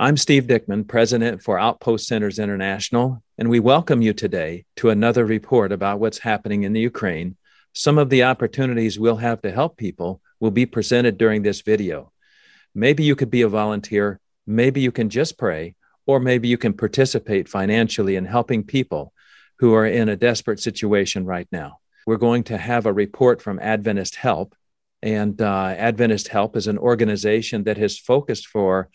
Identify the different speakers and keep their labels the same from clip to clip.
Speaker 1: I'm Steve Dickman, President for Outpost Centers International, and we welcome you today to another report about what's happening in the Ukraine. Some of the opportunities we'll have to help people will be presented during this video. Maybe you could be a volunteer, maybe you can just pray, or maybe you can participate financially in helping people who are in a desperate situation right now. We're going to have a report from Adventist Help, and uh, Adventist Help is an organization that has focused for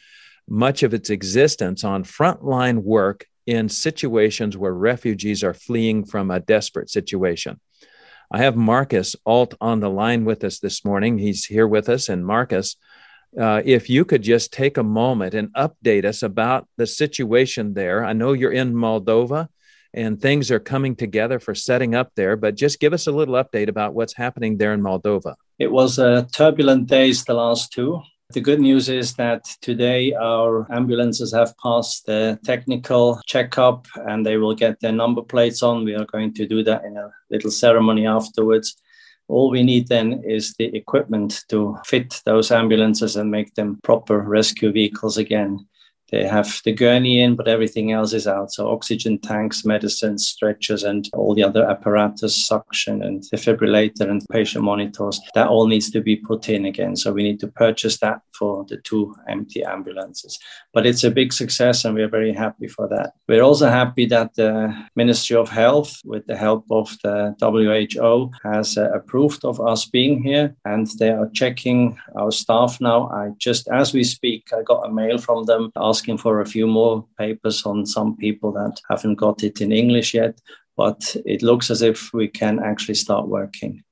Speaker 1: much of its existence on frontline work in situations where refugees are fleeing from a desperate situation. I have Marcus Alt on the line with us this morning. He's here with us. And Marcus, uh, if you could just take a moment and update us about the situation there. I know you're in Moldova and things are coming together for setting up there, but just give us a little update about what's happening there in Moldova.
Speaker 2: It was uh, turbulent days, the last two. The good news is that today our ambulances have passed the technical checkup and they will get their number plates on. We are going to do that in a little ceremony afterwards. All we need then is the equipment to fit those ambulances and make them proper rescue vehicles again. They have the gurney in, but everything else is out. So oxygen tanks, medicines, stretchers, and all the other apparatus, suction and defibrillator and patient monitors, that all needs to be put in again. So we need to purchase that for the two empty ambulances. But it's a big success and we're very happy for that. We're also happy that the Ministry of Health, with the help of the WHO, has uh, approved of us being here and they are checking our staff now. I just, as we speak, I got a mail from them asking for a few more papers on some people that haven't got it in English yet, but it looks as if we can actually start working.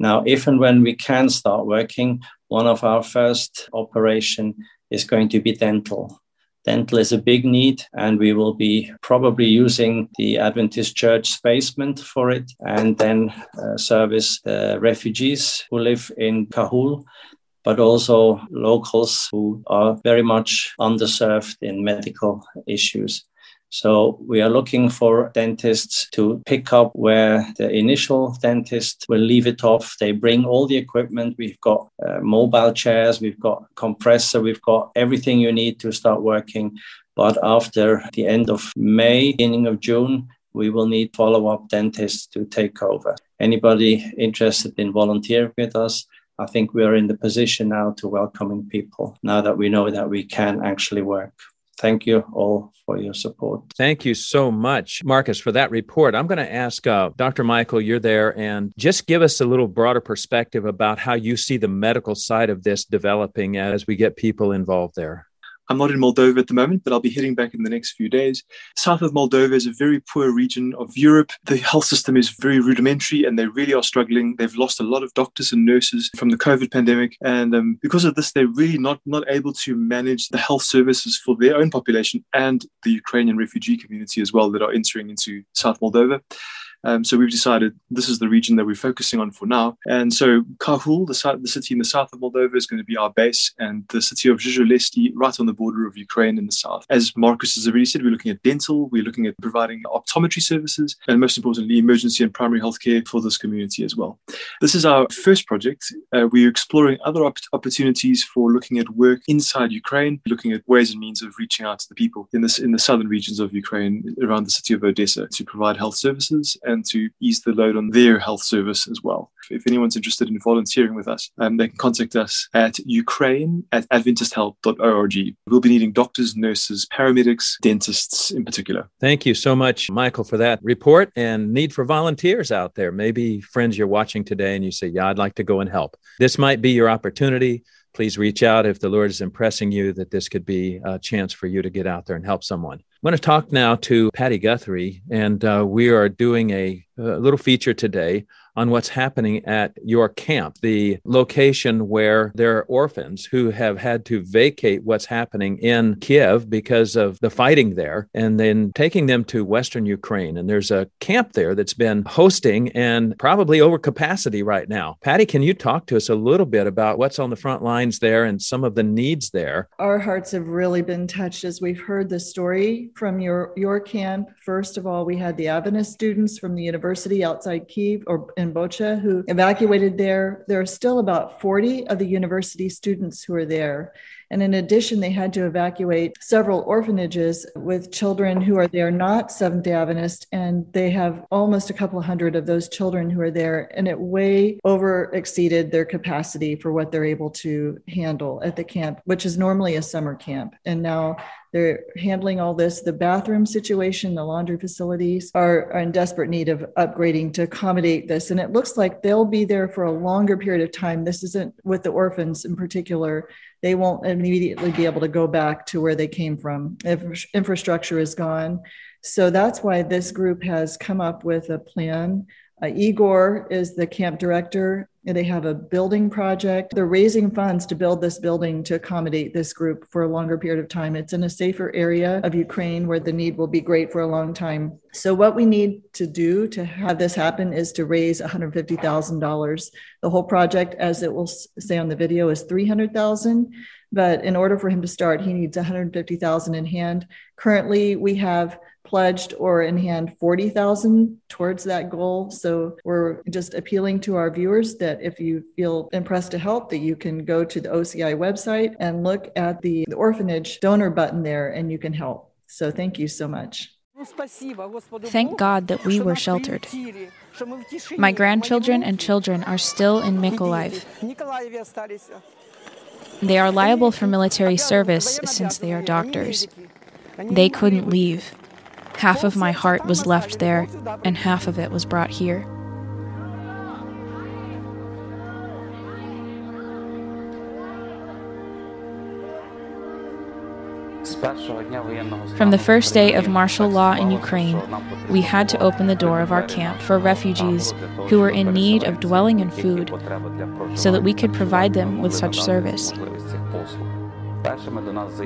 Speaker 2: Now, if and when we can start working, one of our first operation is going to be dental. Dental is a big need, and we will be probably using the Adventist Church basement for it, and then uh, service the refugees who live in Cahul but also locals who are very much underserved in medical issues. So we are looking for dentists to pick up where the initial dentist will leave it off. They bring all the equipment. We've got uh, mobile chairs, we've got compressor, we've got everything you need to start working. But after the end of May, beginning of June, we will need follow-up dentists to take over. Anybody interested in volunteering with us, I think we are in the position now to welcoming people now that we know that we can actually work. Thank you all for your support.
Speaker 1: Thank you so much, Marcus, for that report. I'm going to ask uh, Dr. Michael, you're there, and just give us a little broader perspective about how you see the medical side of this developing as we get people involved there.
Speaker 3: I'm not in Moldova at the moment, but I'll be heading back in the next few days. South of Moldova is a very poor region of Europe. The health system is very rudimentary and they really are struggling. They've lost a lot of doctors and nurses from the COVID pandemic. And um, because of this, they're really not, not able to manage the health services for their own population and the Ukrainian refugee community as well that are entering into South Moldova. Um, so we've decided this is the region that we're focusing on for now. And so Cahul, the, the city in the south of Moldova, is going to be our base, and the city of Giurgiulești, right on the border of Ukraine in the south. As Marcus has already said, we're looking at dental, we're looking at providing optometry services, and most importantly, emergency and primary healthcare for this community as well. This is our first project. Uh, we're exploring other op- opportunities for looking at work inside Ukraine, looking at ways and means of reaching out to the people in this in the southern regions of Ukraine around the city of Odessa to provide health services and to ease the load on their health service as well. If anyone's interested in volunteering with us, um, they can contact us at ukraine at adventisthelp.org. We'll be needing doctors, nurses, paramedics, dentists in particular.
Speaker 1: Thank you so much, Michael, for that report and need for volunteers out there. Maybe friends you're watching today and you say, Yeah, I'd like to go and help. This might be your opportunity please reach out if the Lord is impressing you that this could be a chance for you to get out there and help someone. I'm going to talk now to Patty Guthrie, and uh, we are doing a, a little feature today on what's happening at your camp, the location where there are orphans who have had to vacate what's happening in Kiev because of the fighting there, and then taking them to Western Ukraine. And there's a camp there that's been hosting and probably over capacity right now. Patty, can you talk to us a little bit about what's on the front lines there and some of the needs there?
Speaker 4: Our hearts have really been touched as we've heard the story from your, your camp. First of all, we had the Adventist students from the university outside Kiev or in who evacuated there. There are still about 40 of the university students who are there. And in addition, they had to evacuate several orphanages with children who are there not Seventh day Adventist. And they have almost a couple hundred of those children who are there. And it way over exceeded their capacity for what they're able to handle at the camp, which is normally a summer camp. And now they're handling all this. The bathroom situation, the laundry facilities are, are, in desperate need of upgrading to accommodate this. And it looks like they'll be there for a longer period of time. This isn't with the orphans in particular. They won't immediately be able to go back to where they came from. If infrastructure is gone. So that's why this group has come up with a plan uh, Igor is the camp director. They have a building project. They're raising funds to build this building to accommodate this group for a longer period of time. It's in a safer area of Ukraine where the need will be great for a long time. So, what we need to do to have this happen is to raise $150,000. The whole project, as it will say on the video, is 300,000. But in order for him to start, he needs 150,000 in hand. Currently, we have pledged or in hand 40,000 towards that goal. So we're just appealing to our viewers that if you feel impressed to help, that you can go to the OCI website and look at the, the orphanage donor button there and you can help. So thank you so much.
Speaker 5: Thank God that we were sheltered. My grandchildren and children are still in Mykolaiv. They are liable for military service since they are doctors. They couldn't leave. Half of my heart was left there, and half of it was brought here. From the first day of martial law in Ukraine, we had to open the door of our camp for refugees who were in need of dwelling and food so that we could provide them with such service.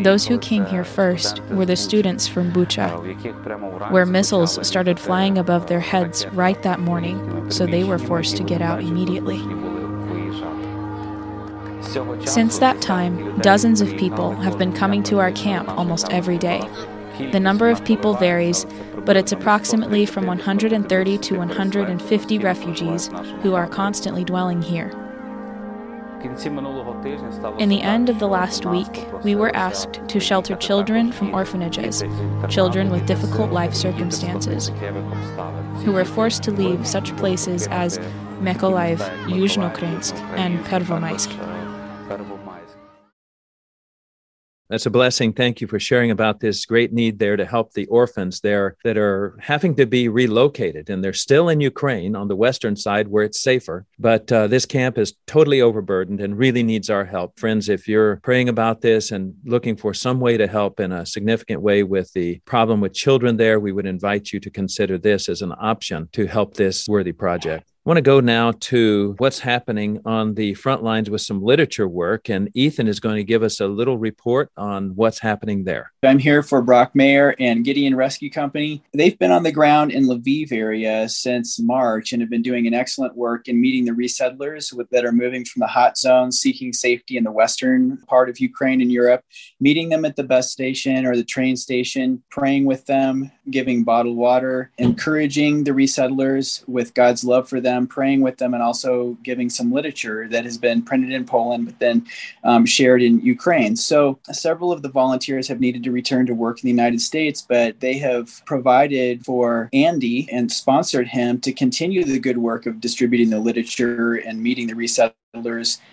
Speaker 5: Those who came here first were the students from Bucha, where missiles started flying above their heads right that morning, so they were forced to get out immediately. Since that time, dozens of people have been coming to our camp almost every day. The number of people varies, but it's approximately from 130 to 150 refugees who are constantly dwelling here. In the end of the last week, we were asked to shelter children from orphanages, children with difficult life circumstances, who were forced to leave such places as Mykolaiv, Yuzhnoukrainsk, and Pervomaisk.
Speaker 1: That's a blessing. Thank you for sharing about this great need there to help the orphans there that are having to be relocated. And they're still in Ukraine on the western side where it's safer. But uh, this camp is totally overburdened and really needs our help. Friends, if you're praying about this and looking for some way to help in a significant way with the problem with children there, we would invite you to consider this as an option to help this worthy project. I want to go now to what's happening on the front lines with some literature work, and Ethan is going to give us a little report on what's happening there.
Speaker 6: I'm here for Brock Mayer and Gideon Rescue Company. They've been on the ground in Lviv area since March and have been doing an excellent work in meeting the resettlers with, that are moving from the hot zones, seeking safety in the western part of Ukraine and Europe, meeting them at the bus station or the train station, praying with them, giving bottled water, encouraging the resettlers with God's love for them them, praying with them, and also giving some literature that has been printed in Poland but then um, shared in Ukraine. So several of the volunteers have needed to return to work in the United States, but they have provided for Andy and sponsored him to continue the good work of distributing the literature and meeting the reset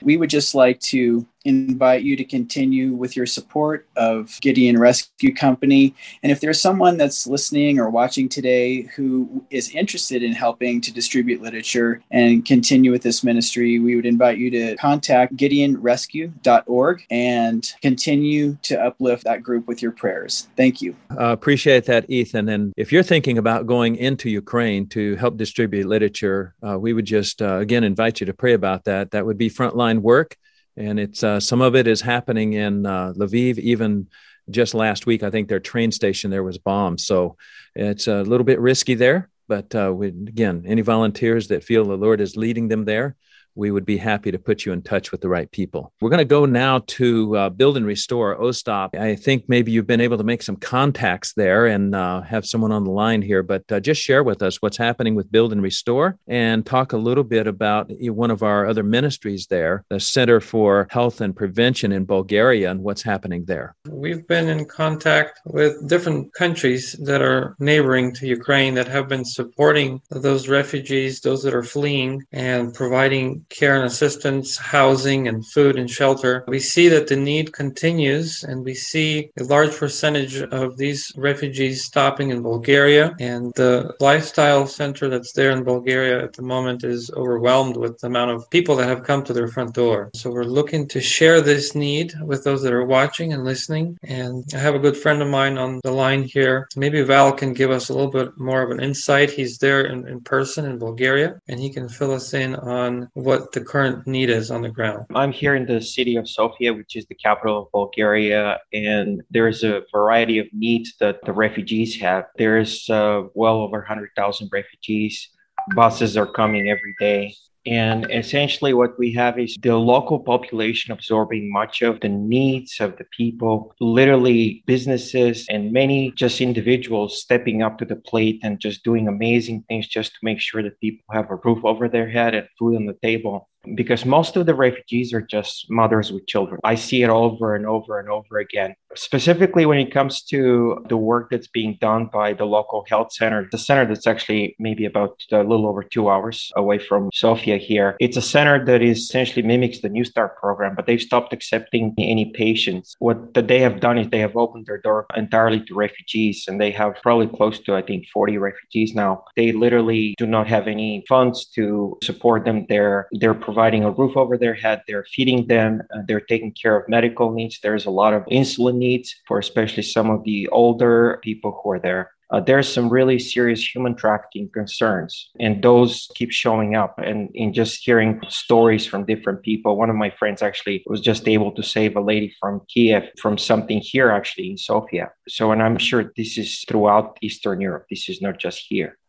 Speaker 6: we would just like to invite you to continue with your support of Gideon Rescue Company. And if there's someone that's listening or watching today who is interested in helping to distribute literature and continue with this ministry, we would invite you to contact GideonRescue.org and continue to uplift that group with your prayers. Thank you.
Speaker 1: Uh, appreciate that, Ethan. And if you're thinking about going into Ukraine to help distribute literature, uh, we would just uh, again invite you to pray about that. That would be frontline work, and it's uh, some of it is happening in uh, Lviv. Even just last week, I think their train station there was bombed, so it's a little bit risky there. But uh, we, again, any volunteers that feel the Lord is leading them there, we would be happy to put you in touch with the right people. We're going to go now to uh, Build and Restore, OSTOP. I think maybe you've been able to make some contacts there and uh, have someone on the line here, but uh, just share with us what's happening with Build and Restore and talk a little bit about one of our other ministries there, the Center for Health and Prevention in Bulgaria, and what's happening there.
Speaker 7: We've been in contact with different countries that are neighboring to Ukraine that have been supporting those refugees, those that are fleeing, and providing care and assistance, housing, and food and shelter. We see that the need continues, and we see a large percentage of these refugees stopping in Bulgaria. And the lifestyle center that's there in Bulgaria at the moment is overwhelmed with the amount of people that have come to their front door. So we're looking to share this need with those that are watching and listening. And I have a good friend of mine on the line here. Maybe Val can give us a little bit more of an insight. He's there in, in person in Bulgaria, and he can fill us in on what the current need is on the ground.
Speaker 8: I'm here in the city of Sofia, which is the capital of Bulgaria, and there's a variety of needs that the refugees have. There's uh, well over 100,000 refugees. Buses are coming every day. And essentially, what we have is the local population absorbing much of the needs of the people, literally, businesses and many just individuals stepping up to the plate and just doing amazing things just to make sure that people have a roof over their head and food on the table because most of the refugees are just mothers with children. I see it over and over and over again. Specifically, when it comes to the work that's being done by the local health center, the center that's actually maybe about a little over two hours away from Sofia here. It's a center that is essentially mimics the New Start program, but they've stopped accepting any patients. What they have done is they have opened their door entirely to refugees, and they have probably close to, I think, 40 refugees now. They literally do not have any funds to support them. They're, they're providing a roof over their head, they're feeding them, uh, they're taking care of medical needs. There's a lot of insulin needs for especially some of the older people who are there. Uh, there's some really serious human trafficking concerns, and those keep showing up. And in just hearing stories from different people, one of my friends actually was just able to save a lady from Kiev from something here, actually in Sofia. So, and I'm sure this is throughout Eastern Europe. This is not just here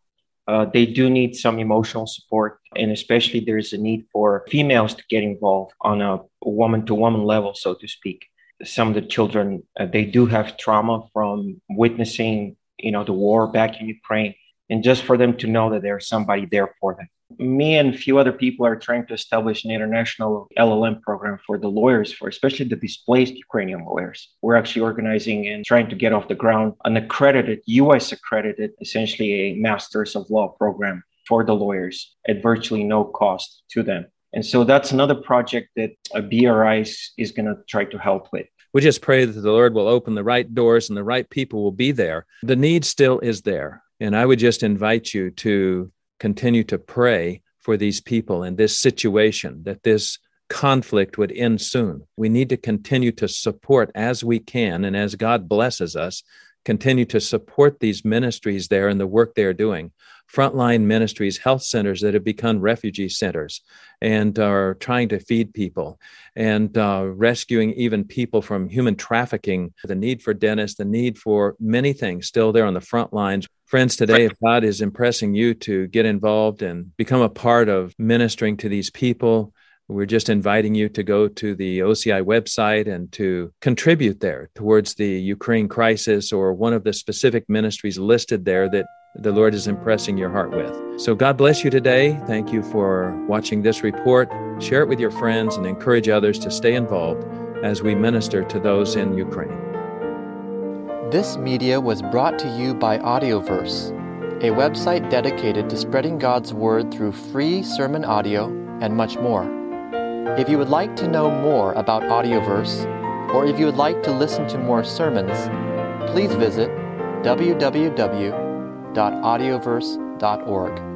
Speaker 8: uh, they do need some emotional support. And especially there's a need for females to get involved on a woman to woman level, so to speak. Some of the children, uh, they do have trauma from witnessing, you know, the war back in Ukraine. And just for them to know that there's somebody there for them me and a few other people are trying to establish an international LLM program for the lawyers, for especially the displaced Ukrainian lawyers. We're actually organizing and trying to get off the ground an accredited, US accredited, essentially a master's of law program for the lawyers at virtually no cost to them. And so that's another project that a BRI is, going to try to help with.
Speaker 1: We just pray that the Lord will open the right doors and the right people will be there. The need still is there. And I would just invite you to continue to pray for these people in this situation, that this conflict would end soon. We need to continue to support as we can and as God blesses us, continue to support these ministries there and the work they're doing. Frontline ministries, health centers that have become refugee centers and are trying to feed people and uh, rescuing even people from human trafficking. The need for dentists, the need for many things still there on the front lines. Friends, today, if God is impressing you to get involved and become a part of ministering to these people, we're just inviting you to go to the OCI website and to contribute there towards the Ukraine crisis or one of the specific ministries listed there that the Lord is impressing your heart with. So, God bless you today. Thank you for watching this report. Share it with your friends and encourage others to stay involved as we minister to those in Ukraine.
Speaker 9: This media was brought to you by AudioVerse, a website dedicated to spreading God's Word through free sermon audio and much more. If you would like to know more about AudioVerse, or if you would like to listen to more sermons, please visit www.audioverse.org.